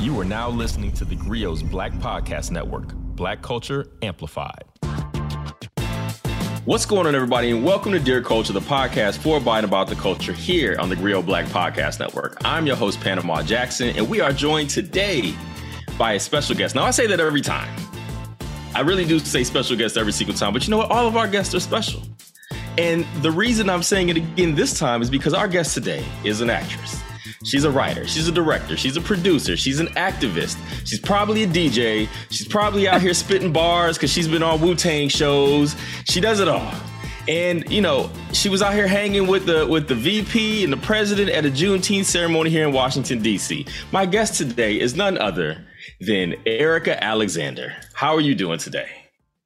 You are now listening to the Grio's Black Podcast Network, Black Culture Amplified. What's going on, everybody, and welcome to Dear Culture, the podcast for and about the culture here on the Grio Black Podcast Network. I'm your host, Panama Jackson, and we are joined today by a special guest. Now, I say that every time. I really do say special guest every single time, but you know what? All of our guests are special. And the reason I'm saying it again this time is because our guest today is an actress. She's a writer, she's a director, she's a producer, she's an activist, she's probably a DJ, she's probably out here spitting bars because she's been on Wu Tang shows. She does it all. And you know, she was out here hanging with the with the VP and the president at a Juneteenth ceremony here in Washington D.C. My guest today is none other than Erika Alexander. How are you doing today?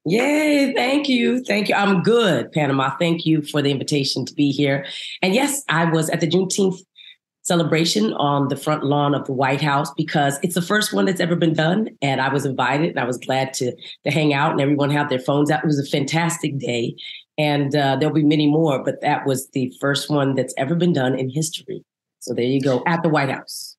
Yay, thank you. Thank you. I'm good, Panama. Thank you for the invitation to be here. And yes, I was at the Juneteenth celebration on the front lawn of the White House because it's the first one that's ever been done. And I was invited and I was glad to, to hang out and everyone had their phones out. It was a fantastic day. And uh, there'll be many more, but that was the first one that's ever been done in history. So there you go at the White House.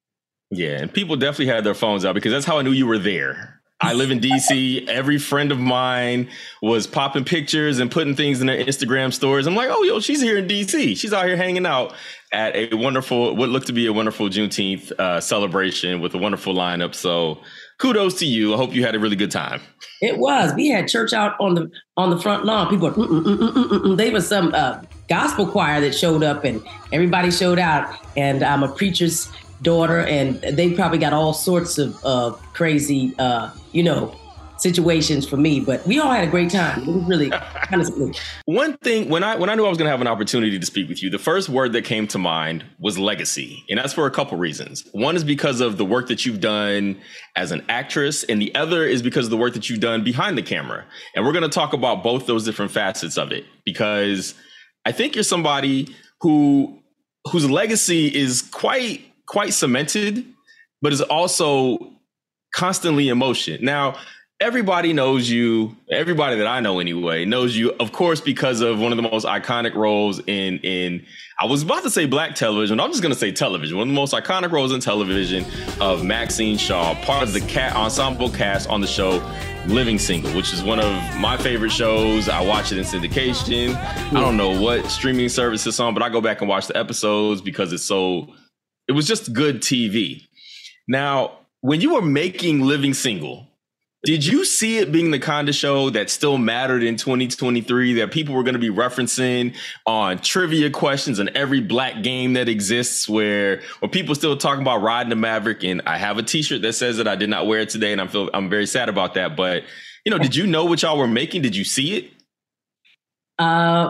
Yeah, and people definitely had their phones out because that's how I knew you were there. I live in DC. Every friend of mine was popping pictures and putting things in their Instagram stories. I'm like, oh, yo, she's here in DC. She's out here hanging out at a wonderful, what looked to be a wonderful Juneteenth uh, celebration with a wonderful lineup. So kudos to you. I hope you had a really good time. It was. We had church out on the on the front lawn. People, were, mm, mm, mm, they was some uh, gospel choir that showed up, and everybody showed out. And I'm a preacher's daughter, and they probably got all sorts of uh, crazy, uh, you know, situations for me. But we all had a great time. It was really kind of One thing when I when I knew I was going to have an opportunity to speak with you, the first word that came to mind was legacy, and that's for a couple reasons. One is because of the work that you've done as an actress, and the other is because of the work that you've done behind the camera. And we're going to talk about both those different facets of it because I think you're somebody who whose legacy is quite quite cemented, but is also constantly in motion. Now, everybody knows you, everybody that I know anyway, knows you, of course, because of one of the most iconic roles in in I was about to say black television, I'm just gonna say television. One of the most iconic roles in television of Maxine Shaw, part of the cat ensemble cast on the show Living Single, which is one of my favorite shows. I watch it in syndication. I don't know what streaming service it's on, but I go back and watch the episodes because it's so it was just good TV. Now, when you were making Living Single, did you see it being the kind of show that still mattered in 2023 that people were going to be referencing on trivia questions and every black game that exists where where people still talking about riding the Maverick? And I have a t-shirt that says that I did not wear it today and I feel I'm very sad about that but you know did you know what y'all were making? Did you see it? Uh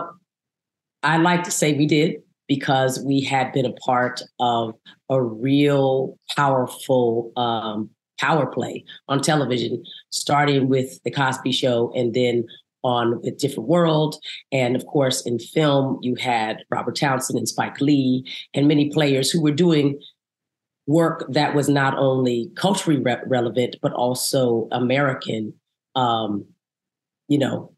I like to say we did because we had been a part of a real powerful um, power play on television, starting with The Cosby Show and then on with Different World. And of course, in film, you had Robert Townsend and Spike Lee and many players who were doing work that was not only culturally re- relevant, but also American, um, you know,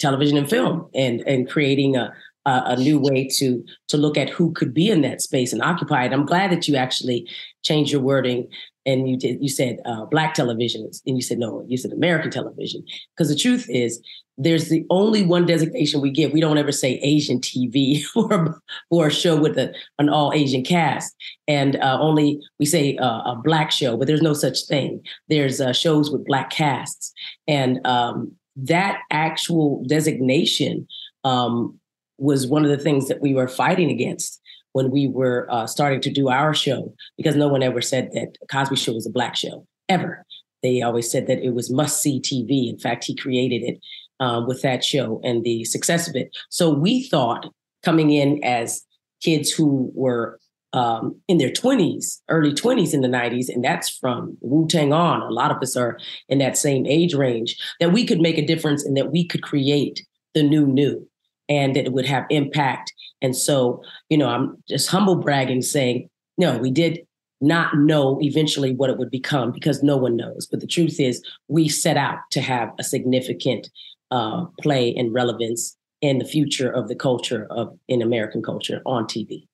television and film and, and creating a, a, a, new way to to look at who could be in that space and occupy it. I'm glad that you actually changed your wording and you did you said uh, black television and you said no you said american television. Because the truth is there's the only one designation we get we don't ever say asian tv or, or a show with a, an all asian cast. And uh, only we say uh, a black show but there's no such thing. There's uh, shows with black casts. And um, that actual designation um, was one of the things that we were fighting against when we were uh, starting to do our show because no one ever said that Cosby Show was a black show ever. They always said that it was must see TV. In fact, he created it uh, with that show and the success of it. So we thought coming in as kids who were um, in their 20s, early 20s in the 90s, and that's from Wu Tang on. A lot of us are in that same age range, that we could make a difference and that we could create the new new and that it would have impact. And so, you know, I'm just humble bragging saying, no, we did not know eventually what it would become because no one knows. But the truth is, we set out to have a significant uh, play and relevance in the future of the culture of in American culture on TV.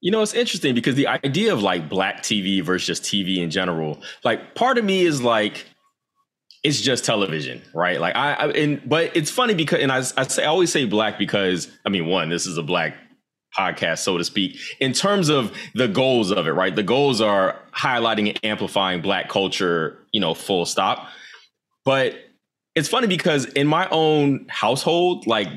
You know, it's interesting because the idea of like black TV versus just TV in general, like part of me is like, it's just television, right? Like I, I and but it's funny because and I, I say I always say black because I mean one, this is a black podcast, so to speak, in terms of the goals of it, right? The goals are highlighting and amplifying black culture, you know, full stop. But it's funny because in my own household, like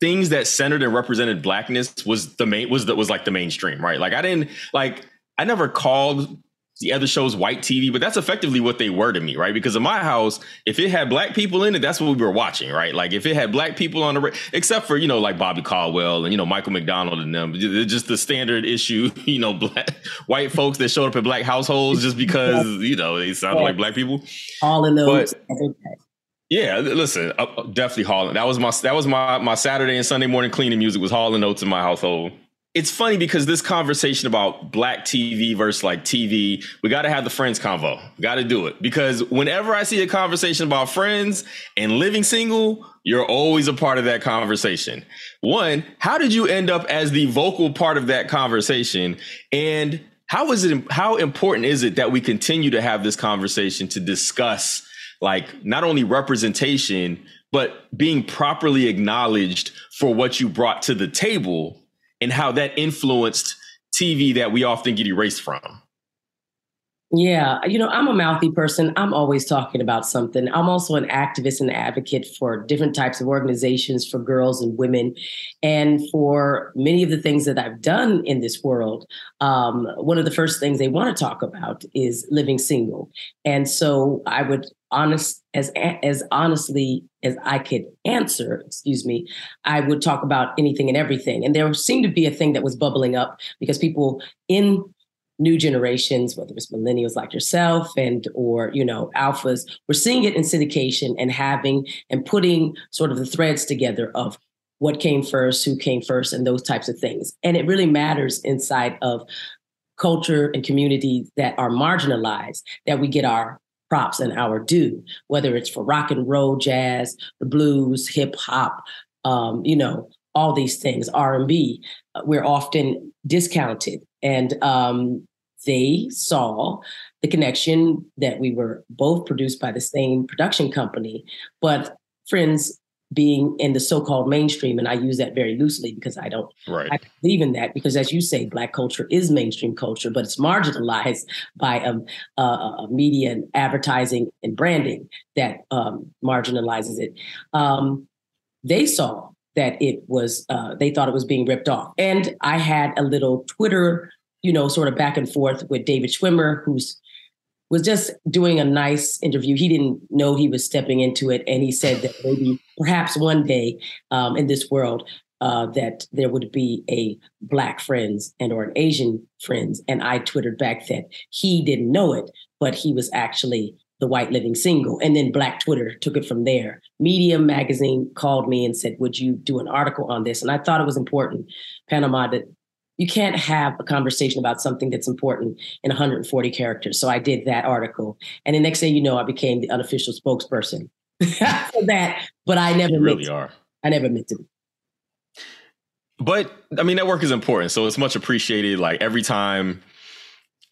things that centered and represented blackness was the main was that was like the mainstream, right? Like I didn't like I never called the other shows white TV, but that's effectively what they were to me, right? Because in my house, if it had black people in it, that's what we were watching, right? Like if it had black people on the, except for you know like Bobby Caldwell and you know Michael McDonald and them, just the standard issue, you know, black white folks that showed up in black households just because you know they sounded like black people. All in those. But, yeah, listen, uh, definitely Hall. That was my that was my my Saturday and Sunday morning cleaning music was Hall and Oates in my household it's funny because this conversation about black TV versus like TV, we got to have the friends convo. Got to do it because whenever I see a conversation about friends and living single, you're always a part of that conversation. One, how did you end up as the vocal part of that conversation? And how is it how important is it that we continue to have this conversation to discuss like not only representation but being properly acknowledged for what you brought to the table and how that influenced TV that we often get erased from. Yeah, you know, I'm a mouthy person. I'm always talking about something. I'm also an activist and advocate for different types of organizations for girls and women. And for many of the things that I've done in this world, um, one of the first things they want to talk about is living single. And so I would honest as as honestly as I could answer, excuse me, I would talk about anything and everything. And there seemed to be a thing that was bubbling up because people in new generations, whether it's millennials like yourself and or you know alphas, we're seeing it in syndication and having and putting sort of the threads together of what came first, who came first, and those types of things. And it really matters inside of culture and communities that are marginalized that we get our props and our due, whether it's for rock and roll, jazz, the blues, hip hop, um, you know, all these things, R and B. Uh, we're often discounted, and um, they saw the connection that we were both produced by the same production company, but friends being in the so-called mainstream and i use that very loosely because i don't right. I believe in that because as you say black culture is mainstream culture but it's marginalized by a uh, media and advertising and branding that um, marginalizes it um, they saw that it was uh, they thought it was being ripped off and i had a little twitter you know sort of back and forth with david schwimmer who's was just doing a nice interview. He didn't know he was stepping into it, and he said that maybe, perhaps one day um, in this world, uh, that there would be a black friends and or an Asian friends. And I twittered back that he didn't know it, but he was actually the white living single. And then Black Twitter took it from there. Medium magazine called me and said, "Would you do an article on this?" And I thought it was important, Panama, that you can't have a conversation about something that's important in 140 characters. So I did that article. And the next thing you know, I became the unofficial spokesperson for that. But I never you really to. are. I never meant to be. But I mean, that work is important. So it's much appreciated. Like every time,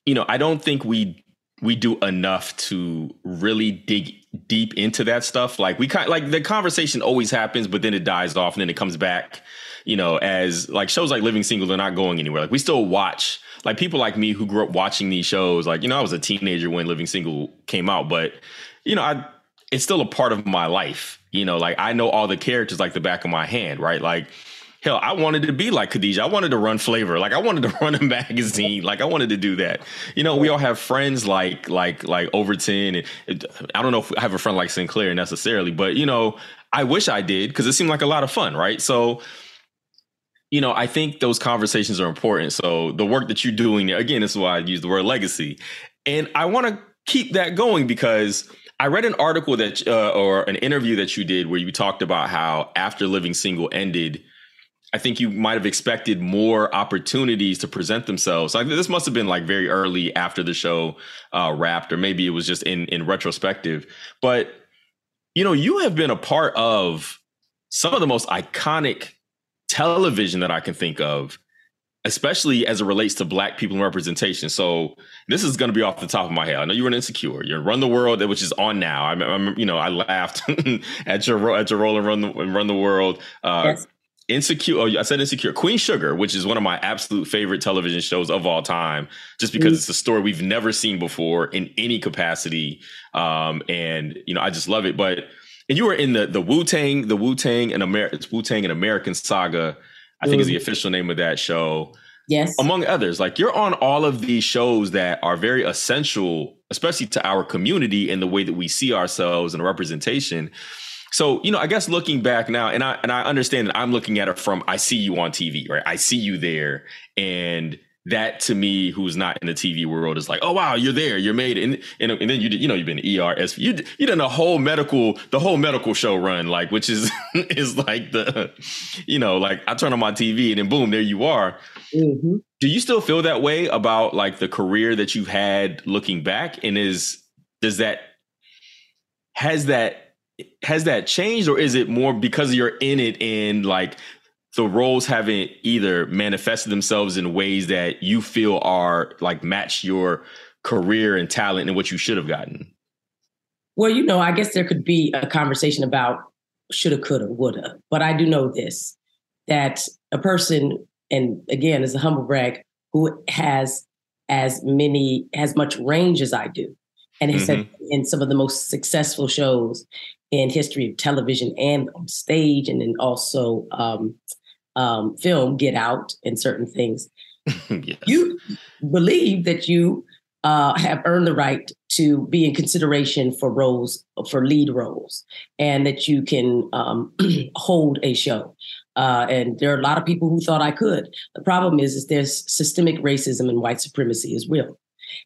you know, I don't think we we do enough to really dig deep into that stuff. Like we kind like the conversation always happens, but then it dies off and then it comes back you know, as like shows like Living Single, they're not going anywhere. Like we still watch like people like me who grew up watching these shows. Like, you know, I was a teenager when Living Single came out, but you know, I it's still a part of my life. You know, like I know all the characters like the back of my hand, right? Like hell, I wanted to be like Khadijah. I wanted to run flavor. Like I wanted to run a magazine. Like I wanted to do that. You know, we all have friends like like like Overton. And I don't know if I have a friend like Sinclair necessarily, but you know, I wish I did because it seemed like a lot of fun, right? So you know, I think those conversations are important. So the work that you're doing, again, this is why I use the word legacy. And I want to keep that going because I read an article that, uh, or an interview that you did where you talked about how after Living Single ended, I think you might have expected more opportunities to present themselves. Like this must have been like very early after the show uh, wrapped, or maybe it was just in in retrospective. But you know, you have been a part of some of the most iconic television that I can think of especially as it relates to black people and representation. So this is going to be off the top of my head. I know you were in Insecure. You're Run the World, which is on now. I, am you know, I laughed at your at your role in Run the Run the World. Uh, yes. Insecure. Oh, I said Insecure. Queen Sugar, which is one of my absolute favorite television shows of all time, just because mm it's a story we've never seen before in any capacity. Um, and you know, I just love it. But and you were in the the Wu Tang, the Wu Tang and American Wu Tang and American Saga. I think mm is the official name of that show. Yes. Among others, like you're on all of these shows that are very essential, especially to our community and the way that we see ourselves and representation. So, you know, I guess looking back now, and I and I understand that I'm looking at it from I see you on TV, right? I see you there. And that to me, who's not in the TV world, is like, oh wow, you're there, you're made, and and, and then you did, you know, you've been ERS, you you done a whole medical, the whole medical show run, like which is is like the, you know, like I turn on my TV and then boom, there you are. Mm-hmm. Do you still feel that way about like the career that you've had looking back, and is does that has that has that changed or is it more because you're in it and like the roles haven't either manifested themselves in ways that you feel are like match your career and talent and what you should have gotten? Well, you know, I guess there could be a conversation about shoulda, coulda, woulda. But I do know this that a person, and again, as a humble brag, who has as many, as much range as I do, and has mm-hmm. in some of the most successful shows in history of television and on stage, and then also um, um, film, Get Out, and certain things. yes. You believe that you uh, have earned the right to be in consideration for roles, for lead roles, and that you can um, hold a show. Uh, and there are a lot of people who thought I could. The problem is, is there's systemic racism and white supremacy as well.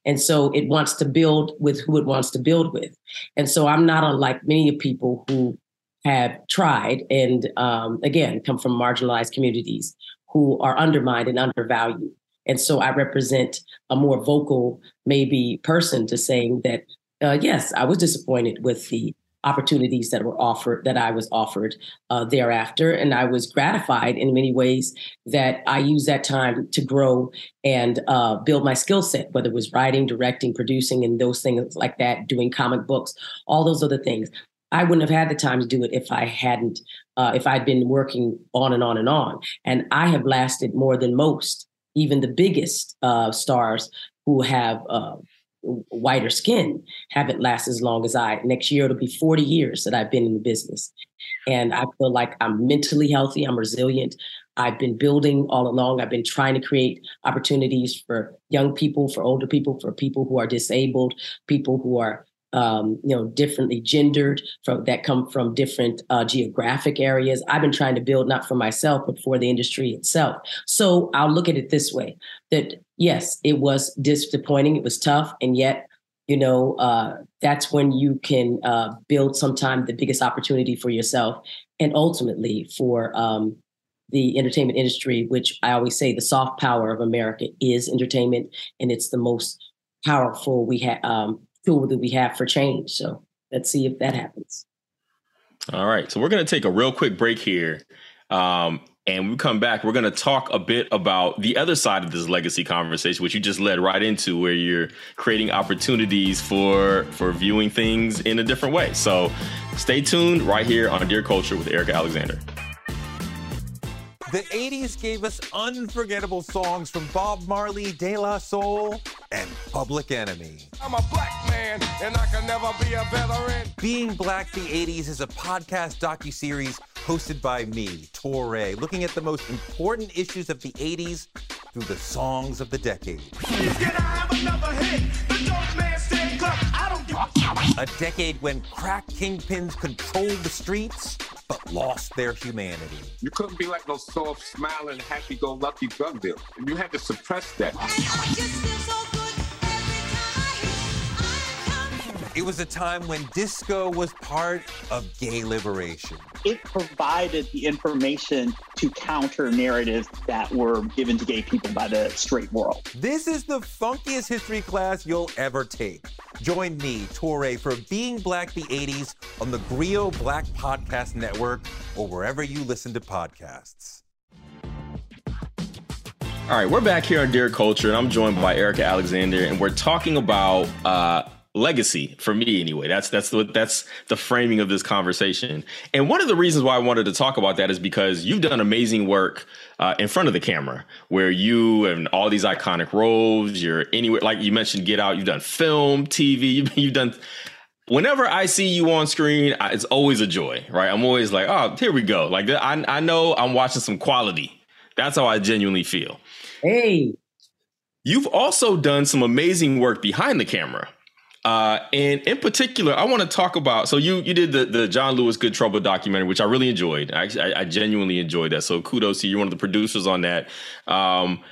And so it wants to build with who it wants to build with. And so I'm not unlike many people who have tried and um, again come from marginalized communities who are undermined and undervalued. And so I represent a more vocal, maybe person to saying that, uh, yes, I was disappointed with the opportunities that were offered that I was offered uh, thereafter, and I was gratified in many ways that I used that time to grow and uh, build my skill set, whether it was writing, directing, producing, and those things like that, doing comic books, all those other things. I wouldn't have had the time to do it if I hadn't, uh, if I'd been working on and on and on. And I have lasted more than most, even the biggest uh, stars who have uh, whiter skin haven't lasted as long as I. Next year, it'll be 40 years that I've been in the business. And I feel like I'm mentally healthy, I'm resilient. I've been building all along. I've been trying to create opportunities for young people, for older people, for people who are disabled, people who are um, you know, differently gendered from that come from different uh, geographic areas. I've been trying to build not for myself, but for the industry itself. So I'll look at it this way: that yes, it was disappointing, it was tough, and yet, you know, uh, that's when you can uh, build sometime the biggest opportunity for yourself, and ultimately for um, the entertainment industry, which I always say the soft power of America is entertainment, and it's the most powerful we have um, tool that we have for change. So let's see if that happens. All right. So we're going to take a real quick break here. Um, and when we come back, we're going to talk a bit about the other side of this legacy conversation, which you just led right into, where you're creating opportunities for for viewing things in a different way. So stay tuned right here on Dear Culture with Erika Alexander. The 80s gave us unforgettable songs from Bob Marley, De La Soul, and Public Enemy. I'm a black man, and I can never be a veteran. Being Black the 80s is a podcast docu-series hosted by me, Touré, looking at the most important issues of the 80s through the songs of the decade. A decade when crack kingpins controlled the streets but lost their humanity. You couldn't be like those soft, smiling, happy-go-lucky drug dealers. You had to suppress that. It was a time when disco was part of gay liberation. It provided the information to counter narratives that were given to gay people by the straight world. This is the funkiest history class you'll ever take. Join me, Touré, for Being Black the 80s on the Grio Black Podcast Network or wherever you listen to podcasts. All right, we're back here on Dear Culture, and I'm joined by Erika Alexander, and we're talking about uh, legacy for me anyway. That's that's the that's the framing of this conversation. And one of the reasons why I wanted to talk about that is because you've done amazing work uh, in front of the camera, where you and all these iconic roles. You're anywhere, like you mentioned, Get Out. You've done film, TV. You've, you've done. Whenever I see you on screen, it's always a joy, right? I'm always like, oh, here we go. Like I I know I'm watching some quality. That's how I genuinely feel. Hey. You've also done some amazing work behind the camera. Uh, and in particular, I want to talk about. So you you did the the John Lewis Good Trouble documentary, which I really enjoyed. I, I, I genuinely enjoyed that. So kudos to you. You're one of the producers on that. Um,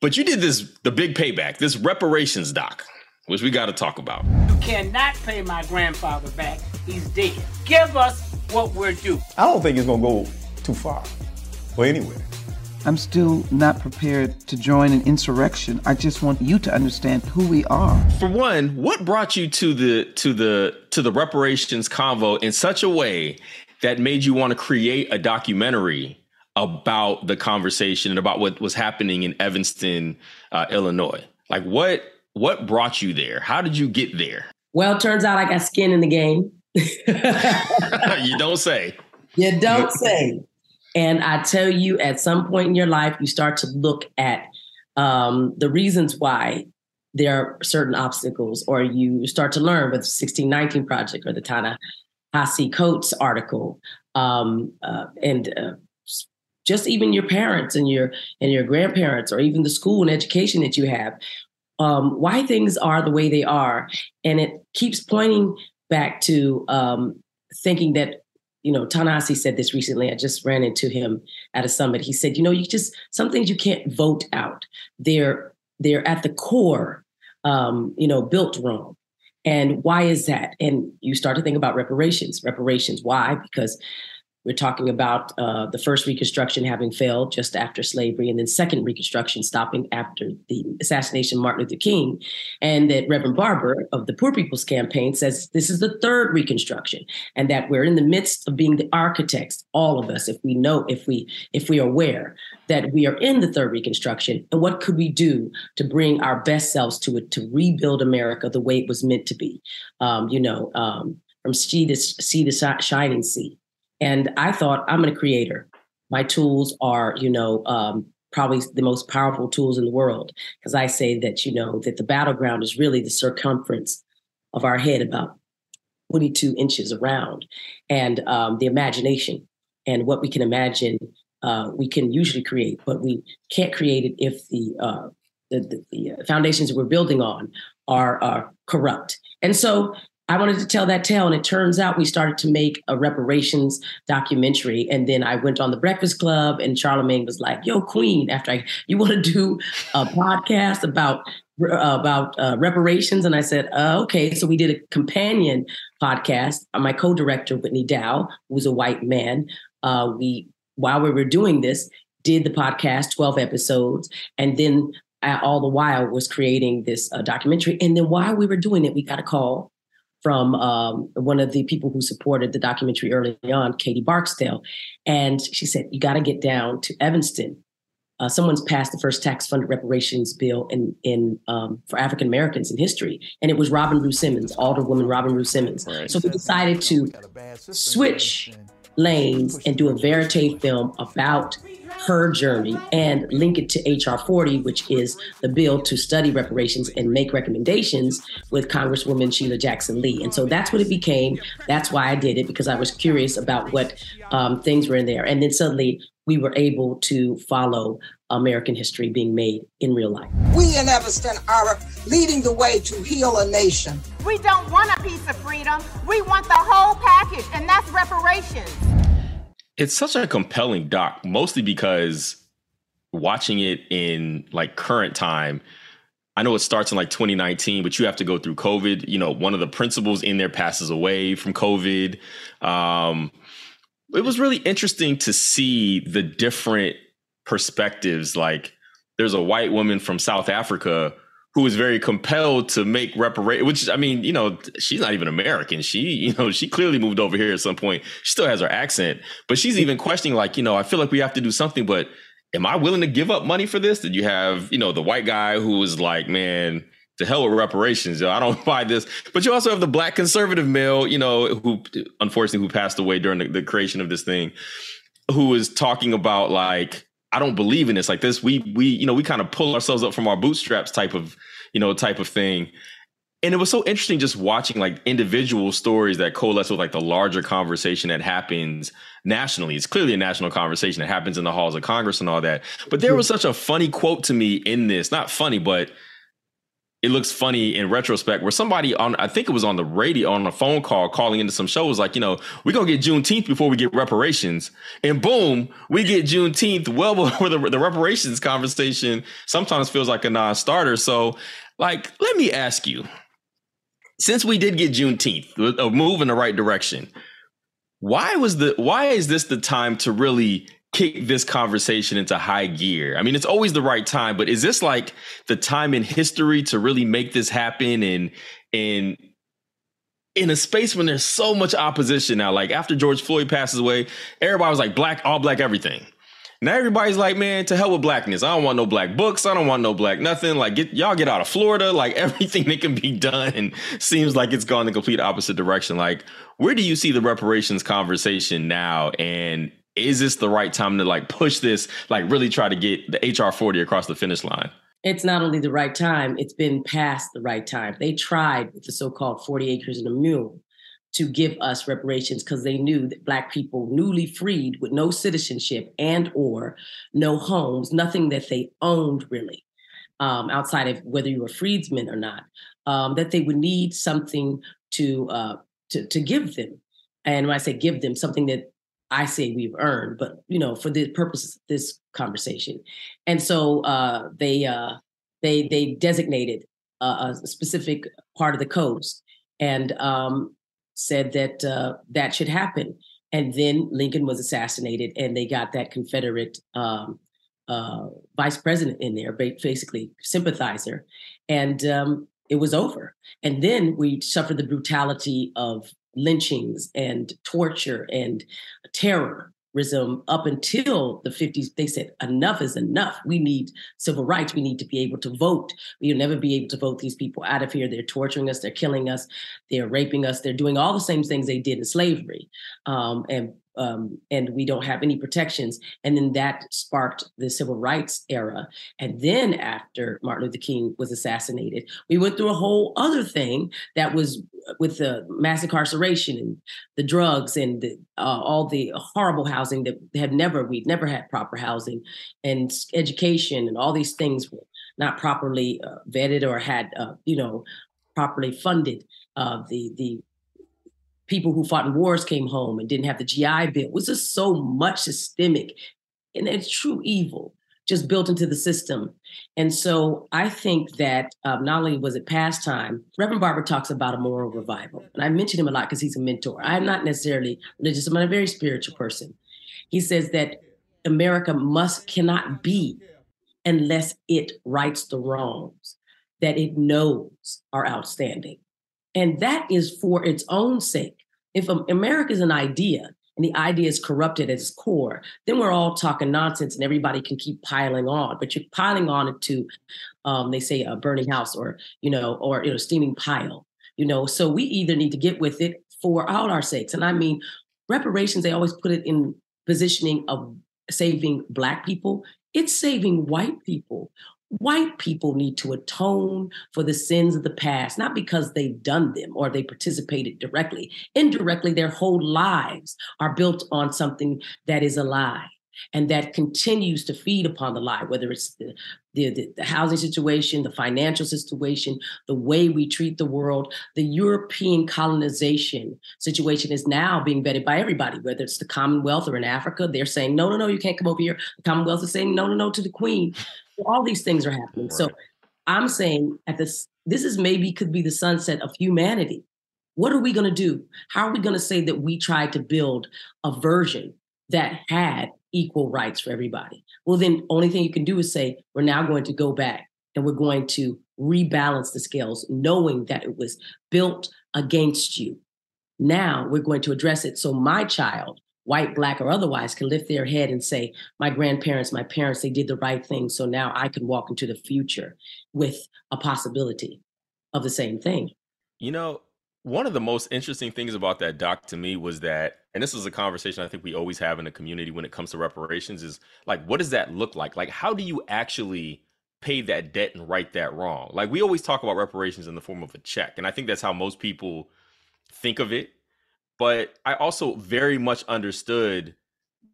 but you did this the big payback, this reparations doc, which we got to talk about. You cannot pay my grandfather back. He's dead. Give us what we're due. I don't think it's gonna go too far, or anywhere. I'm still not prepared to join an insurrection. I just want you to understand who we are. For one, what brought you to the to the to the reparations convo in such a way that made you want to create a documentary about the conversation and about what was happening in Evanston, uh, Illinois? Like what what brought you there? How did you get there? Well, turns out I got skin in the game. you don't say. You don't say. And I tell you, at some point in your life, you start to look at um, the reasons why there are certain obstacles, or you start to learn with 1619 Project or the Tana Hasi Coates article, um, uh, and uh, just even your parents and your and your grandparents, or even the school and education that you have, um, why things are the way they are, and it keeps pointing back to um, thinking that you know, Ta-Nehisi said this recently. I just ran into him at a summit. He said, you know, you just some things you can't vote out. They're they're at the core, um, you know, built wrong. And why is that? And you start to think about reparations. Reparations. Why? Because we're talking about uh, the first Reconstruction having failed just after slavery, and then second Reconstruction stopping after the assassination of Martin Luther King. And that Reverend Barber of the Poor People's Campaign says this is the third Reconstruction, and that we're in the midst of being the architects, all of us, if we know, if we if we are aware that we are in the third Reconstruction, and what could we do to bring our best selves to it to rebuild America the way it was meant to be? Um, you know, um, from sea to sea to shining sea. And I thought, I'm a creator. My tools are, you know, um, probably the most powerful tools in the world. Because I say that, you know, that the battleground is really the circumference of our head, about 22 inches around. And um, the imagination and what we can imagine, uh, we can usually create, but we can't create it if the, uh, the, the, the foundations that we're building on are, are corrupt. And so I wanted to tell that tale. And it turns out we started to make a reparations documentary. And then I went on the Breakfast Club, and Charlemagne was like, Yo, Queen, after I, you want to do a podcast about uh, about uh, reparations and i said uh, okay so we did a companion podcast my co-director whitney dow who's a white man uh, we while we were doing this did the podcast 12 episodes and then uh, all the while was creating this uh, documentary and then while we were doing it we got a call from um, one of the people who supported the documentary early on, Katie Barksdale. And she said, You got to get down to Evanston. Uh, someone's passed the first tax funded reparations bill in, in um, for African Americans in history. And it was Robin Rue Simmons, Alderwoman Robin Rue Simmons. Right. So we decided to switch lanes and do a verite film about her journey and link it to HR 40, which is the bill to study reparations and make recommendations with Congresswoman Sheila Jackson Lee. And so that's what it became. That's why I did it because I was curious about what um, things were in there. And then suddenly we were able to follow American history being made in real life. We in Evanston are leading the way to heal a nation. We don't want a piece of freedom. We want the whole package, and that's reparations it's such a compelling doc, mostly because watching it in like current time, I know it starts in like 2019, but you have to go through COVID. You know, one of the principals in there passes away from COVID. Um, it was really interesting to see the different perspectives. Like, there's a white woman from South Africa who is very compelled to make reparation, which I mean, you know, she's not even American. She, you know, she clearly moved over here at some point. She still has her accent, but she's even questioning, like, you know, I feel like we have to do something, but am I willing to give up money for this? Did you have, you know, the white guy who was like, man, to hell with reparations. Yo, I don't buy this. But you also have the black conservative male, you know, who unfortunately who passed away during the, the creation of this thing, who was talking about like, I don't believe in this. Like this, we we you know we kind of pull ourselves up from our bootstraps type of you know type of thing. And it was so interesting just watching like individual stories that coalesce with like the larger conversation that happens nationally. It's clearly a national conversation that happens in the halls of Congress and all that. But there hmm. was such a funny quote to me in this, not funny, but it looks funny in retrospect where somebody on I think it was on the radio on a phone call calling into some shows like, you know, we're gonna get Juneteenth before we get reparations. And boom, we get Juneteenth well before the, the reparations conversation sometimes feels like a non-starter. So like, let me ask you, since we did get Juneteenth, a move in the right direction, why was the why is this the time to really kick this conversation into high gear? I mean, it's always the right time, but is this like the time in history to really make this happen and and in a space when there's so much opposition now, like after George Floyd passes away, everybody was like black, all black, everything. Now everybody's like, man, to hell with blackness. I don't want no black books. I don't want no black nothing. Like, get y'all get out of Florida. Like everything that can be done seems like it's gone the complete opposite direction. Like, where do you see the reparations conversation now? And is this the right time to like push this, like really try to get the HR 40 across the finish line? It's not only the right time, it's been past the right time. They tried with the so called 40 acres and a mule to give us reparations because they knew that black people newly freed with no citizenship and or no homes nothing that they owned really um, outside of whether you were freedsmen or not um, that they would need something to, uh, to to give them and when i say give them something that I say we've earned, but you know, for the purposes of this conversation. And so uh, they uh, they they designated a, a, specific part of the coast and um, said that uh, that should happen. And then Lincoln was assassinated, and they got that Confederate um, uh, vice president in there, basically sympathizer, and um, it was over. And then we suffered the brutality of lynchings and torture and terrorism up until the 50s. They said, enough is enough. We need civil rights. We need to be able to vote. We'll never be able to vote these people out of here. They're torturing us. They're killing us. They're raping us. They're doing all the same things they did in slavery. Um, and um, and we don't have any protections. And then that sparked the civil rights era. And then after Martin Luther King was assassinated, we went through a whole other thing that was uh, with the mass incarceration and the drugs and the, uh, all the horrible housing that had never, we'd never had proper housing and education and all these things were not properly uh, vetted or had, uh, you know, properly funded. Uh, the the people who fought in wars came home and didn't have the GI Bill. It was just so much systemic and it's true evil just built into the system. And so I think that um, not only was it past time, Reverend Barber talks about a moral revival. And I mention him a lot because he's a mentor. I'm not necessarily religious, I'm a very spiritual person. He says that America must, cannot be unless it rights the wrongs that it knows are outstanding. And that is for its own sake. If America is an idea and the idea is corrupted at its core, then we're all talking nonsense and everybody can keep piling on. But you're piling on it to, um, they say, a burning house or, you know, or, you know, steaming pile, you know. So we either need to get with it for all our sakes. And I mean, reparations, they always put it in positioning of saving Black people. It's saving white people white people need to atone for the sins of the past, not because they've done them or they participated directly. Indirectly, their whole lives are built on something that is a lie and that continues to feed upon the lie, whether it's the, the, the, housing situation, the financial situation, the way we treat the world. The European colonization situation is now being vetted by everybody, whether it's the Commonwealth or in Africa. They're saying, no, no, no, you can't come over here. The Commonwealth is saying, no, no, no, to the Queen. All these things are happening. Right. So I'm saying at this, this is maybe could be the sunset of humanity. What are we going to do? How are we going to say that we tried to build a version that had equal rights for everybody? Well, then only thing you can do is say, we're now going to go back and we're going to rebalance the scales, knowing that it was built against you. Now we're going to address it so my child white, black, or otherwise, can lift their head and say, My grandparents, my parents, they did the right thing. So now I can walk into the future with a possibility of the same thing. You know, one of the most interesting things about that doc to me was that, and this is a conversation I think we always have in the community when it comes to reparations, is like, what does that look like? Like, how do you actually pay that debt and right that wrong? Like, we always talk about reparations in the form of a check. And I think that's how most people think of it but I also very much understood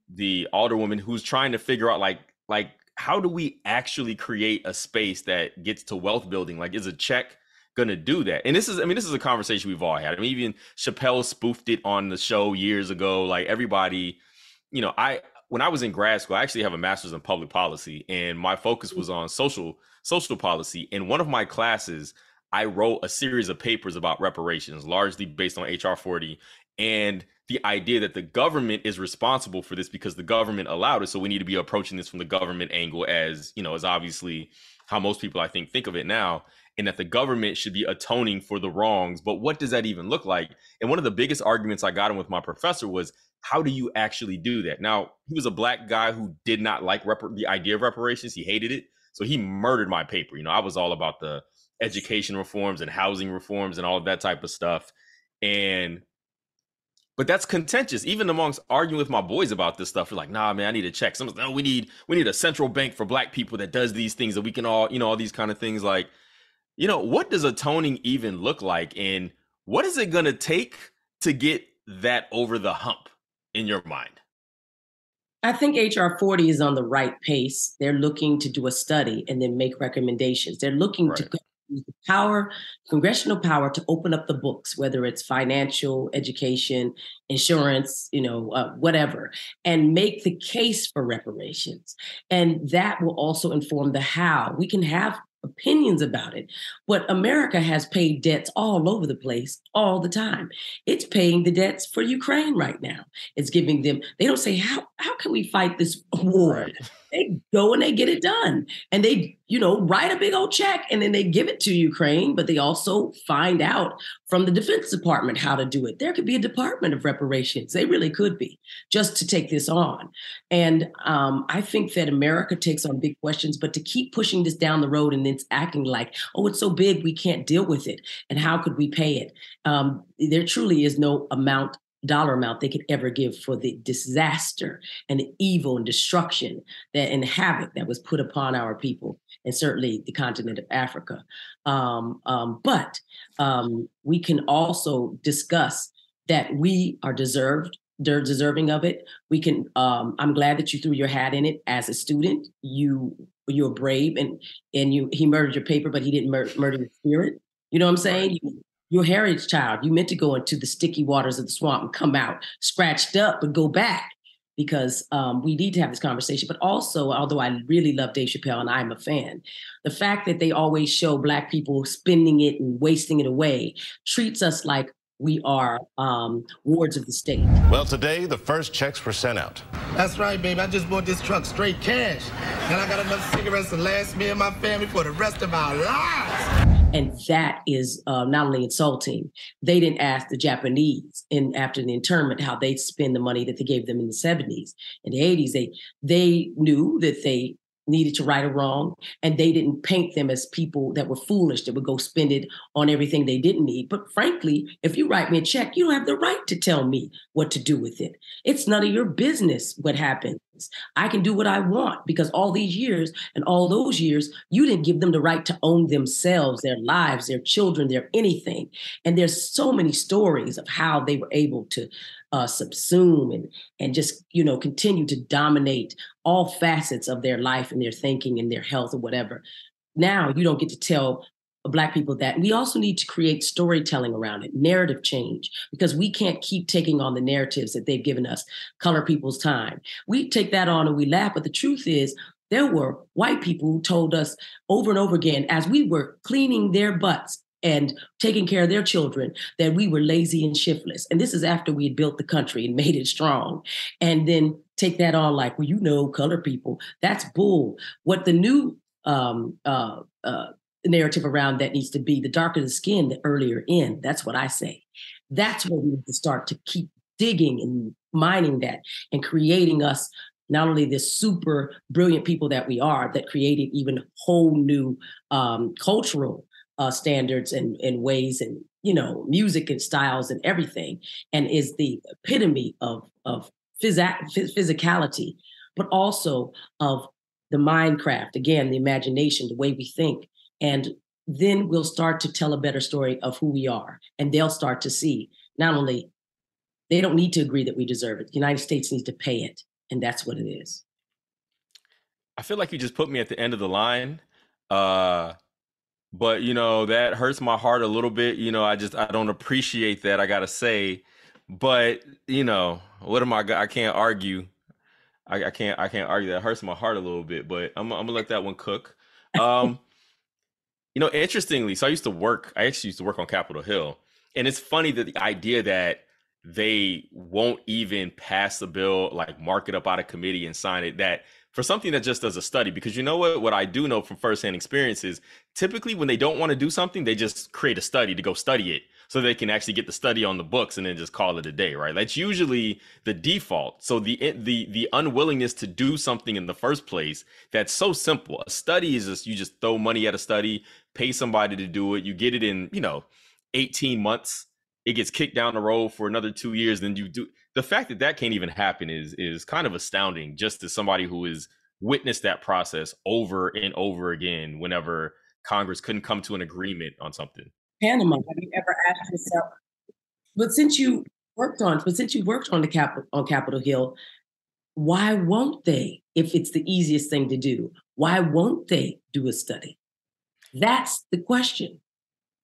the alderwoman who's trying to figure out like like how do we actually create a space that gets to wealth building? Like, is a check gonna do that? And this is, I mean, this is a conversation we've all had. I mean, even Chappelle spoofed it on the show years ago. Like everybody, you know, I when I was in grad school, I actually have a master's in public policy, and my focus mm. was on social social policy. In one of my classes, I wrote a series of papers about reparations, largely based on HR 40 and the idea that the government is responsible for this because the government allowed it. So we need to be approaching this from the government angle as you know as obviously how most people i think think of it now and that the government should be atoning for the wrongs. But what does that even look like? And one of the biggest arguments i got in with my professor was how do you actually do that? Now he was a black guy who did not like rep- the idea of reparations. He hated it. So he murdered my paper. You know i was all about the education reforms and housing reforms and all of that type of stuff. And but that's contentious, even amongst arguing with my boys about this stuff. You're like, nah, man, I need to check. Someone's no, oh, we need we need a central bank for black people that does these things that we can all, you know, all these kind of things. Like, you know, what does atoning even look like? And what is it gonna take to get that over the hump in your mind? I think HR 40 is on the right pace. They're looking to do a study and then make recommendations. They're looking right. to the power, congressional power to open up the books, whether it's financial, education, insurance, you know, uh, whatever, and make the case for reparations. And that will also inform the how. We can have opinions about it. But America has paid debts all over the place all the time. It's paying the debts for Ukraine right now. It's giving them, they don't say, how, how can we fight this war? Right. They go and they get it done. And they, you know, write a big old check and then they give it to Ukraine, but they also find out from the Defense Department how to do it. There could be a Department of Reparations. They really could be just to take this on. And um, I think that America takes on big questions, but to keep pushing this down the road and then acting like, oh, it's so big, we can't deal with it. And how could we pay it? Um, there truly is no amount dollar amount they could ever give for the disaster and the evil and destruction that and havoc that was put upon our people and certainly the continent of Africa. Um, um, but um, we can also discuss that we are deserved they're deserving of it. We can. Um, I'm glad that you threw your hat in it as a student. You you're brave and and you he murdered your paper, but he didn't mur- murder your spirit. You know what I'm saying? You, your heritage child. You meant to go into the sticky waters of the swamp and come out scratched up, but go back because um, we need to have this conversation. But also, although I really love Dave Chappelle and I'm a fan, the fact that they always show Black people spending it and wasting it away treats us like we are um, wards of the state. Well, today the first checks were sent out. That's right, baby. I just bought this truck straight cash. And I got enough cigarettes to last me and my family for the rest of our lives. And that is uh, not only insulting. They didn't ask the Japanese in after the internment how they spend the money that they gave them in the 70s and the 80s. They they knew that they needed to right a wrong and they didn't paint them as people that were foolish that would go spend it on everything they didn't need. But frankly if you write me a check you don't have the right to tell me what to do with it. It's none of your business what happens. I can do what i want because all these years and all those years you didn't give them the right to own themselves their lives their children their anything. And there's so many stories of how they were able to uh, subsume and and just you know continue to dominate all facets of their life and their thinking and their health or whatever. Now you don't get to tell black people that we also need to create storytelling around it narrative change because we can't keep taking on the narratives that they've given us color people's time we take that on and we laugh but the truth is there were white people who told us over and over again as we were cleaning their butts and taking care of their children that we were lazy and shiftless. And this is after we had built the country and made it strong. And then take that on like, well, you know, color people. That's bull. What the new um, uh, uh, narrative around that needs to be the darker the skin, the earlier in. That's what I say. That's where we need to start to keep digging and mining that and creating us not only the super brilliant people that we are that created even whole new um, cultural uh, standards and, and ways and you know music and styles and everything and is the epitome of of phys- physicality but also of the mindcraft again the imagination the way we think and then we'll start to tell a better story of who we are and they'll start to see not only they don't need to agree that we deserve it the united states needs to pay it and that's what it is. I feel like you just put me at the end of the line uh but you know that hurts my heart a little bit you know i just i don't appreciate that i gotta say. But you know what am i i can't argue. I, I can't i can't argue that it hurts my heart a little bit but i'm, I'm gonna let that one cook. Um you know interestingly so i used to work i actually used to work on capitol hill and it's funny that the idea that they won't even pass the bill like mark it up out of committee and sign it that for something that just does a study because you know what what i do know from firsthand experiences typically when they don't want to do something they just create a study to go study it so they can actually get the study on the books and then just call it a day right? That's usually the default. So the eh, the the unwillingness to do something in the first place that's so simple. A study is just you just throw money at a study pay somebody to do it you get it in you know 18 months it gets kicked down the road for another two years then you do the fact that that can't even happen is is kind of astounding just as somebody who has witnessed that process over and over again whenever congress couldn't come to an agreement on something. Panama have you ever asked yourself but since you worked on but since you worked on the cap on capitol hill why won't they if it's the easiest thing to do why won't they do a study? That's the question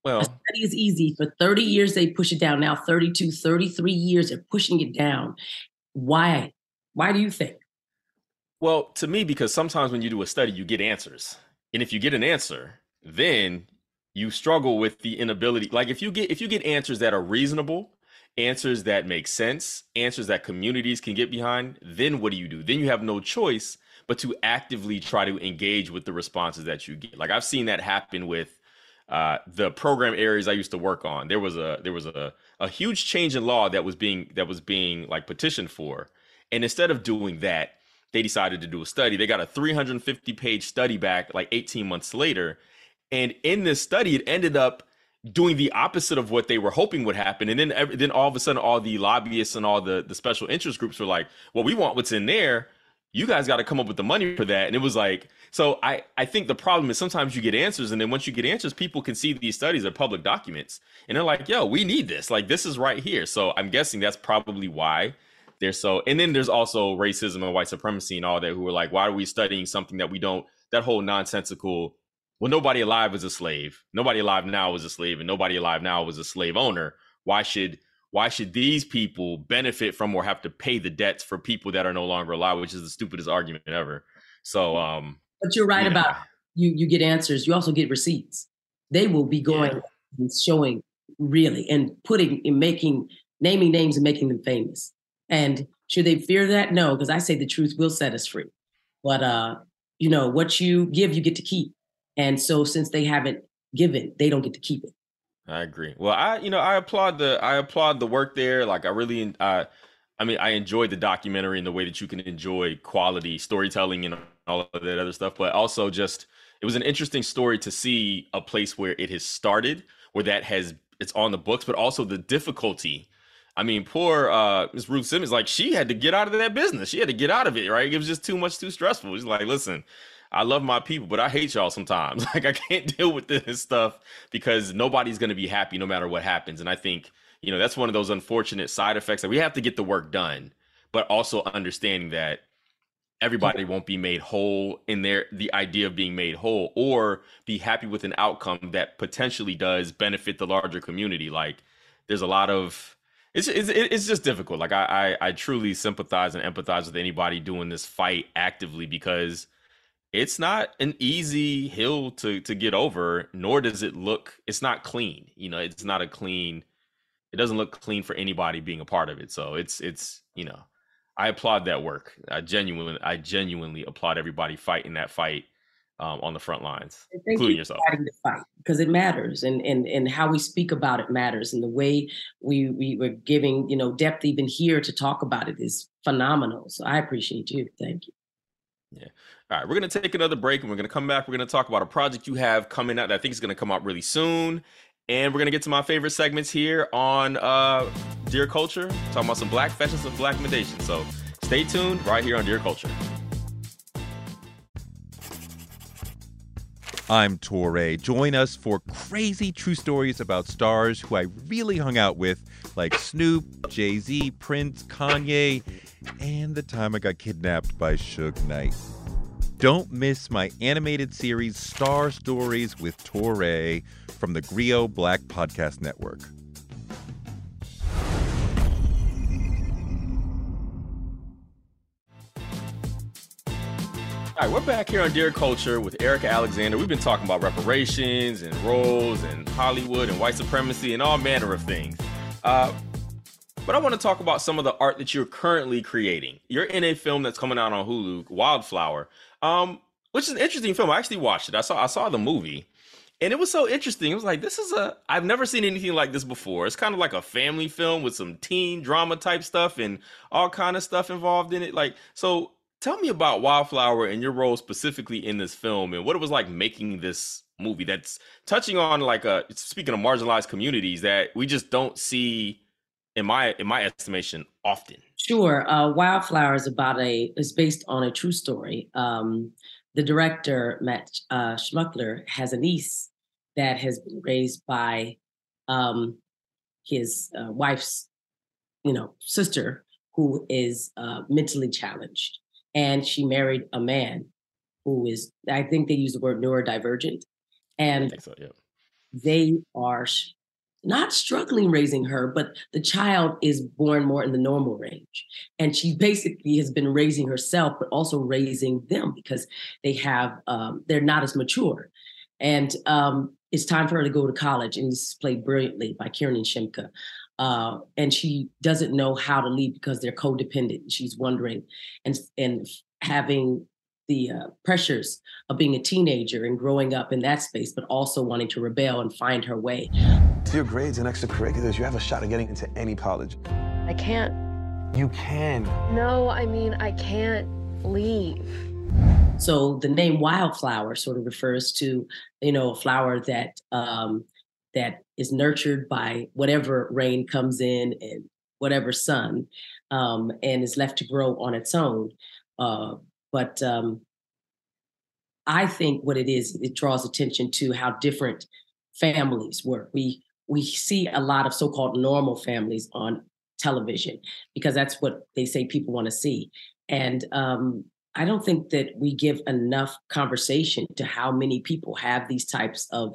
well, a study is easy. For 30 years, they push it down. Now, 32, 33 years, they're pushing it down. Why? Why do you think? Well, to me, because sometimes when you do a study, you get answers. And if you get an answer, then you struggle with the inability. Like if you get if you get answers that are reasonable, answers that make sense, answers that communities can get behind, then what do you do? Then you have no choice but to actively try to engage with the responses that you get. Like I've seen that happen with uh, the program areas I used to work on, there was a there was a a huge change in law that was being that was being like petitioned for, and instead of doing that, they decided to do a study. They got a 350 page study back like 18 months later, and in this study, it ended up doing the opposite of what they were hoping would happen. And then every, then all of a sudden, all the lobbyists and all the the special interest groups were like, "Well, we want what's in there." You guys got to come up with the money for that. And it was like so i i think the problem is sometimes you get answers and then once you get answers people can see these studies are public documents. And they're like yo we need this. Like this is right here. So i'm guessing that's probably why they're so and then there's also racism and white supremacy and all that who are like why are we studying something that we don't that whole nonsensical well nobody alive was a slave. Nobody alive now was a slave and nobody alive now was a slave owner. Why should why should these people benefit from or have to pay the debts for people that are no longer alive which is the stupidest argument ever. So um but you're right yeah. about you you get answers. You also get receipts. They will be going yeah. and showing really and putting and making naming names and making them famous. And should they fear that? No because i say the truth will set us free. But uh you know what you give you get to keep. And so since they haven't given they don't get to keep it I agree. Well, I you know I applaud the I applaud the work there. Like I really I I mean I enjoyed the documentary and the way that you can enjoy quality storytelling and all of that other stuff, but also just it was an interesting story to see a place where it has started, where that has it's on the books, but also the difficulty. I mean, poor uh Miss Ruth Simmons, like she had to get out of that business. She had to get out of it, right? It was just too much, too stressful. She's like, listen, I love my people, but I hate y'all sometimes. Like I can't deal with this stuff because nobody's going to be happy no matter what happens. And I think, you know, that's one of those unfortunate side effects that we have to get the work done, but also understanding that everybody won't be made whole in their the idea of being made whole or be happy with an outcome that potentially does benefit the larger community. Like there's a lot of it's it's, it's just difficult. Like I, I I truly sympathize and empathize with anybody doing this fight actively because it's not an easy hill to to get over nor does it look it's not clean you know it's not a clean it doesn't look clean for anybody being a part of it so it's it's you know i applaud that work i genuinely i genuinely applaud everybody fighting that fight um, on the front lines, including you yourself. Fighting the fight because it matters, and and and how we speak about it matters, and the way we we were giving you know depth even here to talk about it is phenomenal. So I appreciate you. Thank you. Yeah. All right, we're gonna take another break, and we're gonna come back. We're gonna talk about a project you have coming out that I think is gonna come out really soon, and we're gonna get to my favorite segments here on uh, Dear Culture, talking about some blackfession, some black mentation. So stay tuned right here on Dear Culture. I'm Touré. Join us for crazy true stories about stars who I really hung out with, like Snoop, Jay Z, Prince, Kanye, and the time I got kidnapped by Suge Knight. Don't miss my animated series Star Stories with Touré from the Grio Black Podcast Network. We're back here on Dear Culture with Erika Alexander. We've been talking about reparations and roles and Hollywood and white supremacy and all manner of things. Uh, but I want to talk about some of the art that you're currently creating. You're in a film that's coming out on Hulu, Wildflower, um, which is an interesting film. I actually watched it. I saw I saw the movie, and it was so interesting. It was like this is a I've never seen anything like this before. It's kind of like a family film with some teen drama type stuff and all kind of stuff involved in it. Like so, tell me about Wildflower and your role specifically in this film and what it was like making this movie that's touching on like a speaking of marginalized communities that we just don't see in my in my estimation often. Sure uh, wildflower is about a is based on a true story. Um, the director matt uh, Smukler has a niece that has been raised by um, his uh, wife's you know sister who is uh, mentally challenged and she married a man who is i think they use the word neurodivergent and so, yeah. they are not struggling raising her but the child is born more in the normal range. And she basically has been raising herself but also raising them because they have um, they're not as mature. And um, it's time for her to go to college and this is played brilliantly by Kiernan Shipka uh, and she doesn't know how to lead because they're codependent. She's wondering and and having the uh, pressures of being a teenager and growing up in that space, but also wanting to rebel and find her way. To your grades and extracurriculars, you have a shot at getting into any college. I can't. You can. No, I mean, I can't leave. So the name wildflower sort of refers to, you know, a flower that um, that is nurtured by whatever rain comes in and whatever sun, um, and is left to grow on its own. Uh, but um, I think what it is, it draws attention to how different families work. We we see a lot of so-called normal families on television because that's what they say people want to see, and um, I don't think that we give enough conversation to how many people have these types of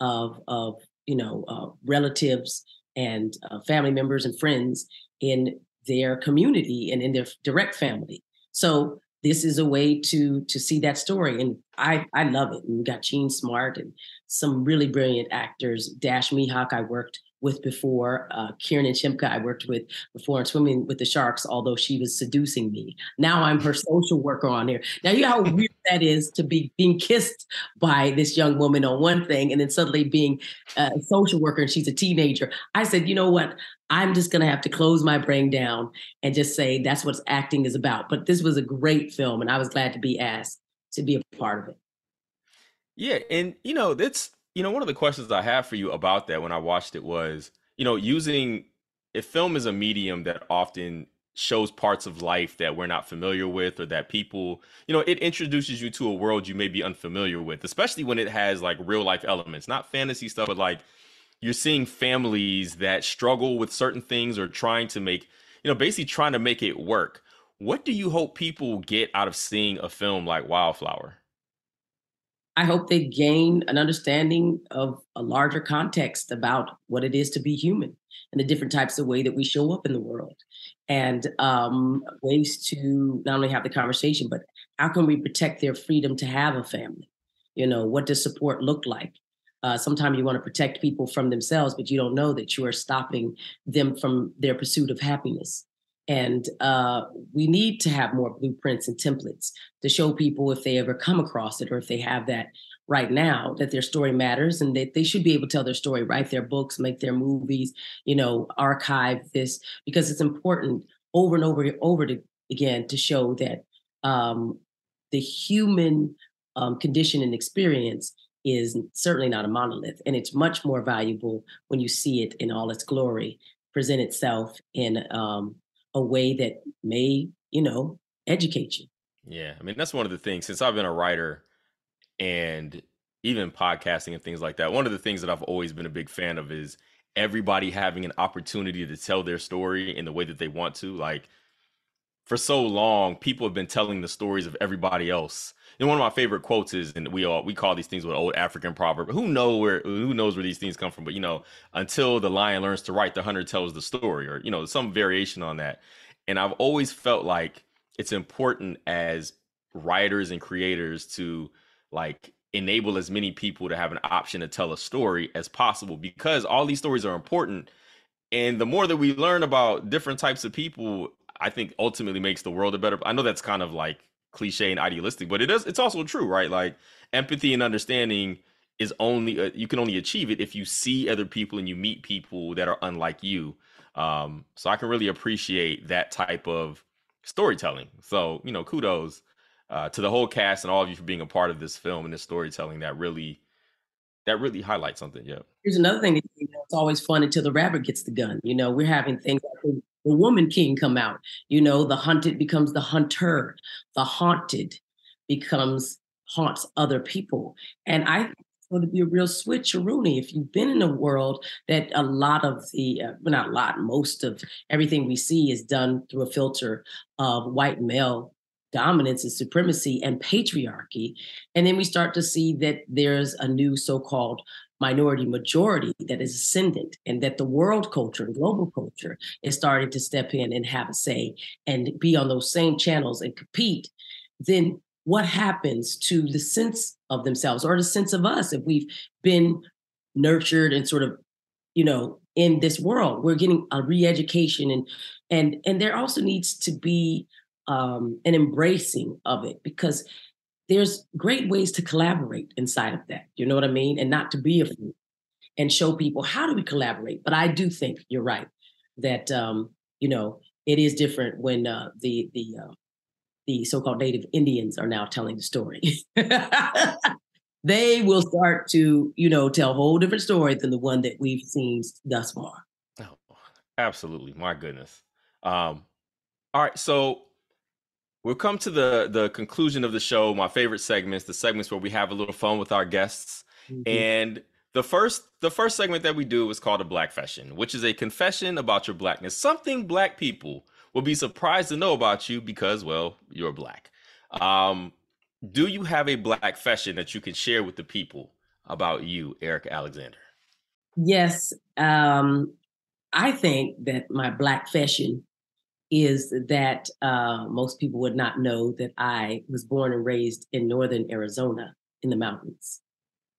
of of you know uh, relatives and uh, family members and friends in their community and in their direct family. So this is a way to to see that story, and I I love it. And we got Jean Smart and some really brilliant actors. Dash Mihok, I worked with before. Uh, Kiernan Shipka, I worked with before in Swimming with the Sharks, although she was seducing me. Now I'm her social worker on here. Now, you know how weird that is to be being kissed by this young woman on one thing and then suddenly being a social worker and she's a teenager. I said, you know what? I'm just going to have to close my brain down and just say that's what acting is about. But this was a great film, and I was glad to be asked to be a part of it. Yeah, and you know, that's you know, one of the questions I have for you about that when I watched it was, you know, using if film is a medium that often shows parts of life that we're not familiar with or that people, you know, it introduces you to a world you may be unfamiliar with, especially when it has like real life elements, not fantasy stuff, but like you're seeing families that struggle with certain things or trying to make, you know, basically trying to make it work. What do you hope people get out of seeing a film like Wildflower? I hope they gain an understanding of a larger context about what it is to be human and the different types of way that we show up in the world and um, ways to not only have the conversation, but how can we protect their freedom to have a family? You know, what does support look like? Uh, sometimes you want to protect people from themselves, but you don't know that you are stopping them from their pursuit of happiness. And uh, we need to have more blueprints and templates to show people if they ever come across it or if they have that right now that their story matters and that they should be able to tell their story, write their books, make their movies, you know, archive this because it's important over and over and over to, again to show that um, the human um, condition and experience is certainly not a monolith, and it's much more valuable when you see it in all its glory present itself in um, a way that may, you know, educate you. Yeah, I mean that's one of the things since I've been a writer and even podcasting and things like that. One of the things that I've always been a big fan of is everybody having an opportunity to tell their story in the way that they want to. Like for so long, people have been telling the stories of everybody else. And one of my favorite quotes is, and we all we call these things with old African proverb. Who know where who knows where these things come from? But you know, until the lion learns to write, the hunter tells the story, or you know, some variation on that. And I've always felt like it's important as writers and creators to like enable as many people to have an option to tell a story as possible because all these stories are important and the more that we learn about different types of people i think ultimately makes the world a better i know that's kind of like cliche and idealistic but it is it's also true right like empathy and understanding is only uh, you can only achieve it if you see other people and you meet people that are unlike you um so i can really appreciate that type of storytelling so you know kudos uh, to the whole cast and all of you for being a part of this film and this storytelling that really that really highlights something. Yeah. Here's another thing. That, you know, it's always fun until the rabbit gets the gun. You know, we're having things like the woman king come out. You know, the hunted becomes the hunter. The haunted becomes haunts other people. And I going to be a real switcheroonie. If you've been in a world that a lot of the, uh, well, not a lot, most of everything we see is done through a filter of white male dominance and supremacy and patriarchy. And then we start to see that there's a new so called minority majority that is ascendant and that the world culture and global culture is starting to step in and have a say and be on those same channels and compete, then what happens to the sense of themselves or the sense of us if we've been nurtured and sort of, you know, in this world? We're getting a re-education and and and there also needs to be um, an embracing of it because there's great ways to collaborate inside of that. You know what I mean? And not to be afraid and show people how do we collaborate. But I do think you're right that um, you know it is different when uh, the the uh, the so-called native Indians are now telling the story. they will start to you know tell a whole different story than the one that we've seen thus far. Oh, absolutely, my goodness. Um, all right, so We'll come to the the conclusion of the show. My favorite segments, the segments where we have a little fun with our guests. Mm-hmm. And the first the first segment that we do is called a blackfession, which is a confession about your blackness, something black people will be surprised to know about you because, well, you're black. Um, do you have a blackfession that you can share with the people about you, Erika Alexander? Yes. Um, I think that my blackfession is that uh, most people would not know that I was born and raised in northern Arizona in the mountains.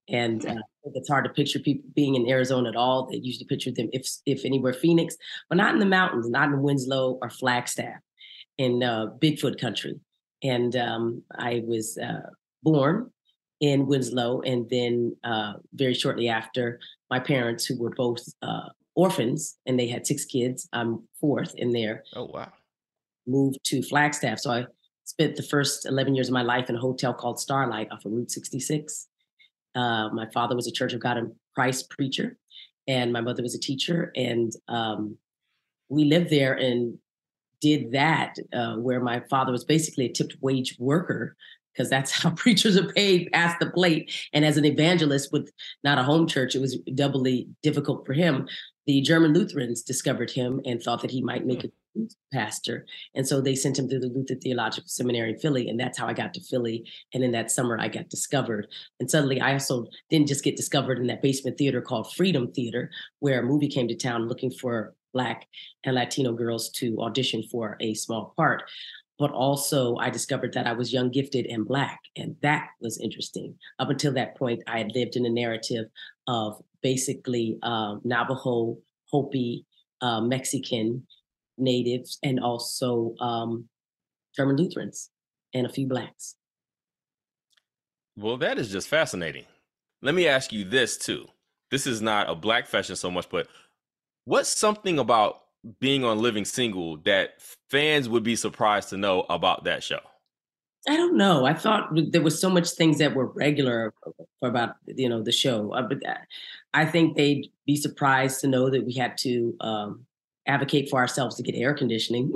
And uh, it's hard to picture people being in Arizona at all. They usually picture them, if if anywhere, Phoenix, but not in the mountains, not in Winslow or Flagstaff, in uh, Bigfoot country. And um, I was uh, born in Winslow, and then uh, very shortly after, my parents, who were both uh, orphans and they had six kids. I'm fourth in there. Oh, wow. Moved to Flagstaff. So I spent the first 11 years of my life in a hotel called Starlight off of Route 66. Uh, my father was a Church of God in Christ preacher, and my mother was a teacher. And um, we lived there and did that, uh, where my father was basically a tipped wage worker because that's how preachers are paid past the plate. And as an evangelist with not a home church, it was doubly difficult for him the German Lutherans discovered him and thought that he might make hmm. a pastor. And so they sent him to the Luther Theological Seminary in Philly. And that's how I got to Philly. And in that summer, I got discovered. And suddenly, I also didn't just get discovered in that basement theater called Freedom Theater, where a movie came to town looking for Black and Latino girls to audition for a small part. But also, I discovered that I was young, gifted, and Black. And that was interesting. Up until that point, I had lived in a narrative of basically uh, Navajo, Hopi, uh, Mexican, natives and also um, German Lutherans and a few blacks. Well, that is just fascinating. Let me ask you this too. This is not a blackfession so much, but what's something about being on Living Single that fans would be surprised to know about that show? I don't know. I thought there was so much things that were regular for about you know the show. Uh, but uh, I think they'd be surprised to know that we had to um, advocate for ourselves to get air conditioning.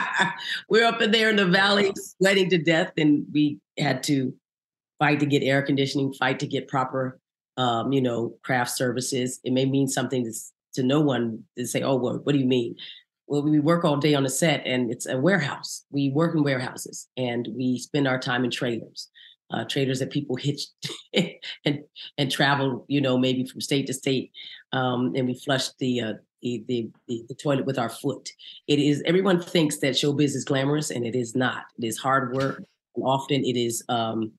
We're up in there in the valley sweating to death, and we had to fight to get air conditioning, fight to get proper, um, you know, craft services. It may mean something to, to no one to say, "Oh, well, what do you mean?" Well, we work all day on a set, and it's a warehouse. We work in warehouses, and we spend our time in trailers. Uh, trailers that people hitch and and travel, you know, maybe from state to state, um, and we flush the uh, the, the, the, the toilet with our foot. It is everyone thinks that showbiz is glamorous, and it is not. It is hard work, and often it is um,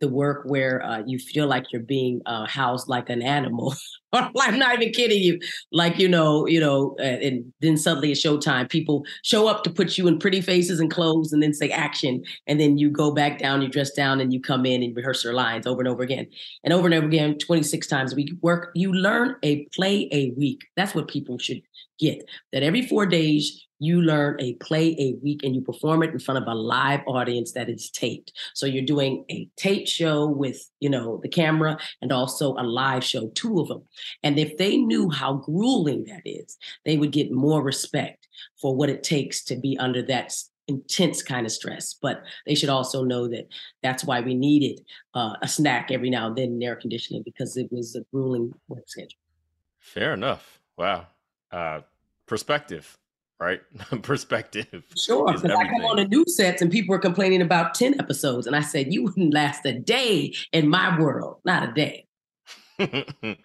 the work where uh, you feel like you're being uh, housed like an animal. I'm not even kidding you. Like you know, you know, uh, and then suddenly it's showtime. People show up to put you in pretty faces and clothes, and then say action, and then you go back down, you dress down, and you come in and rehearse your lines over and over again, and over and over again, 26 times a week. Work. You learn a play a week. That's what people should get. That every four days you learn a play a week and you perform it in front of a live audience that is taped. So you're doing a tape show with, you know, the camera and also a live show, two of them. And if they knew how grueling that is, they would get more respect for what it takes to be under that intense kind of stress. But they should also know that that's why we needed uh, a snack every now and then in air conditioning because it was a grueling work schedule. Fair enough. Wow. Uh, perspective right? Perspective. Sure, because I come on the new sets and people are complaining about 10 episodes. And I said, you wouldn't last a day in my world, not a day.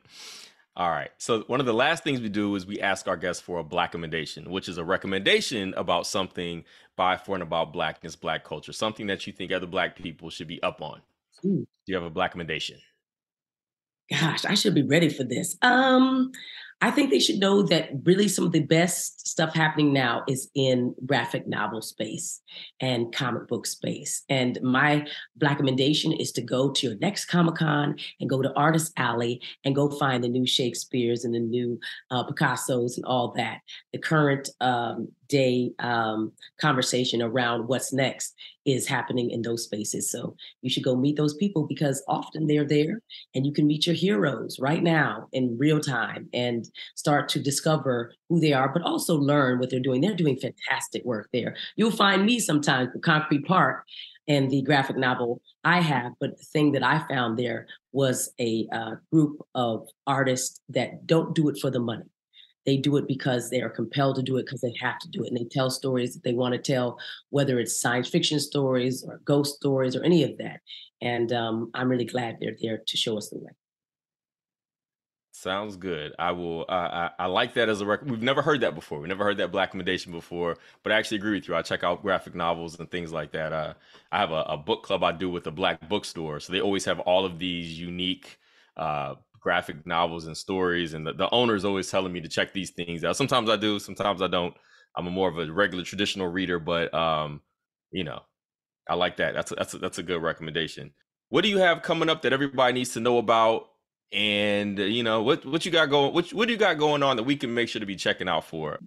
All right. So one of the last things we do is we ask our guests for a black recommendation, which is a recommendation about something by, for, and about blackness, black culture, something that you think other black people should be up on. Ooh. Do you have a black recommendation? Gosh, I should be ready for this. Um, I think they should know that really some of the best stuff happening now is in graphic novel space and comic book space. And my recommendation is to go to your next Comic Con and go to Artist Alley and go find the new Shakespeare's and the new uh, Picasso's and all that. The current um, day um, conversation around what's next is happening in those spaces. So you should go meet those people because often they're there and you can meet your heroes right now in real time and start to discover who they are, but also learn what they're doing. They're doing fantastic work there. You'll find me sometimes with Concrete Park and the graphic novel I have, but the thing that I found there was a uh, group of artists that don't do it for the money they do it because they are compelled to do it because they have to do it. And they tell stories that they want to tell, whether it's science fiction stories or ghost stories or any of that. And um, I'm really glad they're there to show us the way. Sounds good. I will. Uh, I, I like that as a record. We've never heard that before. We never heard that black recommendation before. But I actually agree with you. I check out graphic novels and things like that. Uh, I have a, a, book club I do with a black bookstore, so they always have all of these unique uh, graphic novels and stories, and the, the owner is always telling me to check these things out. Sometimes I do, sometimes I don't. I'm a more of a regular traditional reader, but um, you know, I like that. That's a, that's a, that's a good recommendation. What do you have coming up that everybody needs to know about? And uh, you know what what you got going what what do you got going on that we can make sure to be checking out for?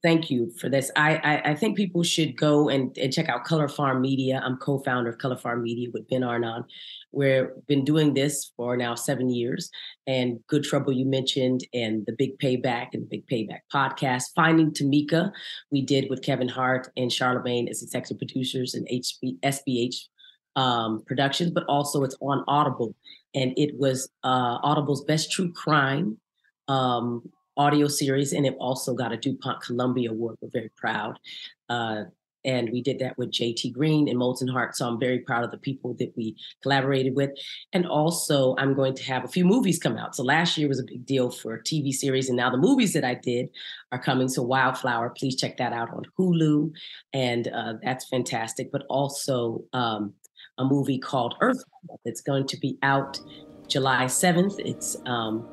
Thank you for this. I I, I think people should go and, and check out Color Farm Media. I'm co-founder of Color Farm Media with Ben Arnon. We've been doing this for now seven years, and Good Trouble you mentioned, and the Big Payback and the Big Payback podcast. Finding Tamika, we did with Kevin Hart and Charlamagne as executive producers and HB, SBH um, Productions, but also it's on Audible, and it was uh, Audible's best true crime um, audio series, and it also got a DuPont Columbia Award. We're very proud. Uh, and we did that with JT Green and Molten Heart. So I'm very proud of the people that we collaborated with. And also, I'm going to have a few movies come out. So last year was a big deal for TV series, and now the movies that I did are coming. So Wildflower, please check that out on Hulu, and uh, that's fantastic. But also um, a movie called Earth that's going to be out July 7th. It's um,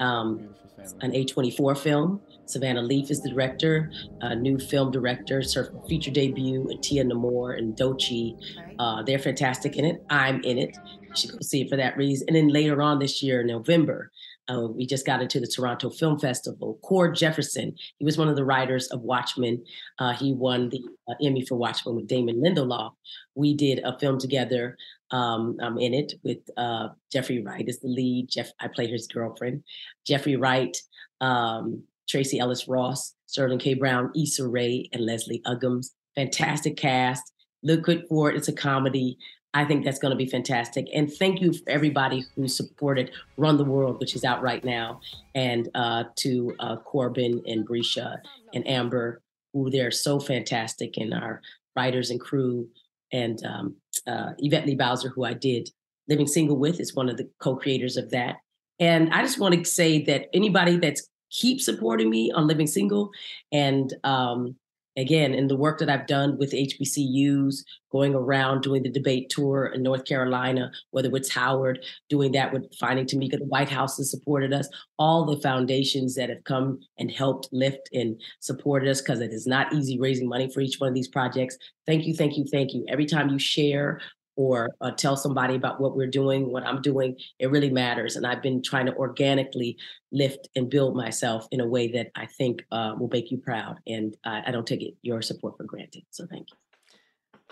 um, an A24 film Savanah Leaf is the director, a new film director, her feature debut, Tia Nomore and Doechii. Uh, they're fantastic in it. I'm in it. You should go see it for that reason. And then later on this year, November, uh, we just got into the Toronto Film Festival. Cord Jefferson, he was one of the writers of Watchmen. Uh, he won the uh, Emmy for Watchmen with Damon Lindelof. We did a film together. Um, I'm in it with uh, Jeffrey Wright as the lead. Jeff, I play his girlfriend. Jeffrey Wright, um, Tracee Ellis Ross, Sterling K. Brown, Issa Rae, and Leslie Uggams. Fantastic cast. Look good for it. It's a comedy. I think that's going to be fantastic. And thank you for everybody who supported Run the World, which is out right now, and uh, to uh, Corbin and Bresha and Amber, who they're so fantastic, and our writers and crew, and um, uh, Yvette Lee Bowser, who I did Living Single with, is one of the co-creators of that. And I just want to say that anybody that's keep supporting me on Living Single and um, again, in the work that I've done with HBCUs, going around doing the debate tour in North Carolina, whether it's Howard, doing that with Finding Tamika, the White House has supported us, all the foundations that have come and helped lift and supported us, because it is not easy raising money for each one of these projects. Thank you, thank you, thank you. Every time you share or uh, tell somebody about what we're doing, what I'm doing, it really matters. And I've been trying to organically lift and build myself in a way that I think uh, will make you proud. And I, I don't take it, your support for granted. So thank you.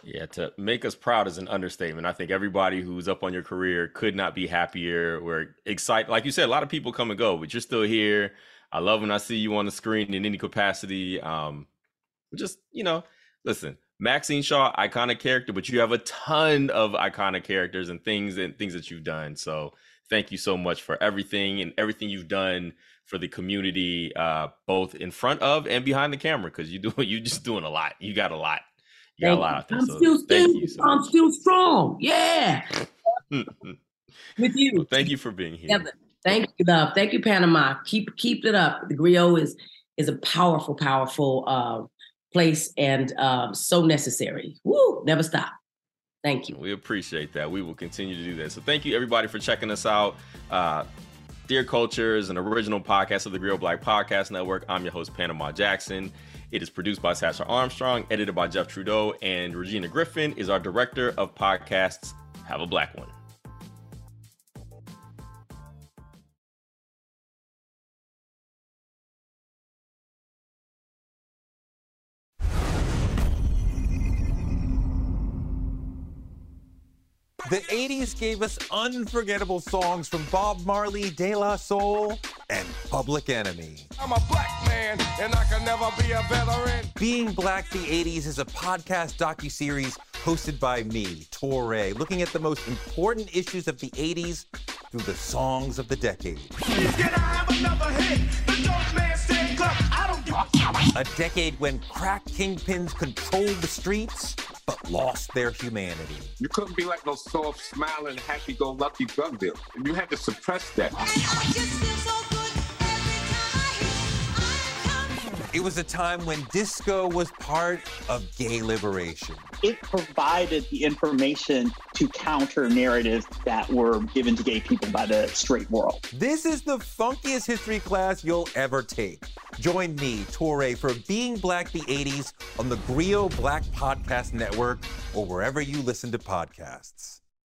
Yeah, to make us proud is an understatement. I think everybody who's up on your career could not be happier. We're excited. Like you said, a lot of people come and go, but you're still here. I love when I see you on the screen in any capacity. Um, just, you know, listen, Maxine Shaw, iconic character, but you have a ton of iconic characters and things and things that you've done. So thank you so much for everything and everything you've done for the community, uh, both in front of and behind the camera, because you do you just doing a lot. You got a lot. You got a lot out there. I'm so still, still. So I'm still strong. Yeah. With you. well, thank you for being here. Together. Thank you, love. Thank you, Panama. Keep keep it up. The Grio is is a powerful, powerful uh, place and um, so necessary. Woo! Never stop. Thank you. We appreciate that. We will continue to do that. So thank you everybody for checking us out. Uh, Dear Culture is an original podcast of the Grio Black Podcast Network. I'm your host, Panama Jackson. It is produced by Sasha Armstrong, edited by Jeff Trudeau, and Regina Griffin is our director of podcasts. Have a black one. The 80s gave us unforgettable songs from Bob Marley, De La Soul, and Public Enemy. I'm a black man and I can never be a veteran. Being Black the 80s is a podcast docu-series hosted by me, Touré, looking at the most important issues of the 80s through the songs of the decade. A decade when crack kingpins controlled the streets but lost their humanity. You couldn't be like no soft, smiling, happy-go-lucky drug dealer. You had to suppress that. It was a time when disco was part of gay liberation. It provided the information to counter narratives that were given to gay people by the straight world. This is the funkiest history class you'll ever take. Join me, Touré, for Being Black the 80s on the Grio Black Podcast Network or wherever you listen to podcasts.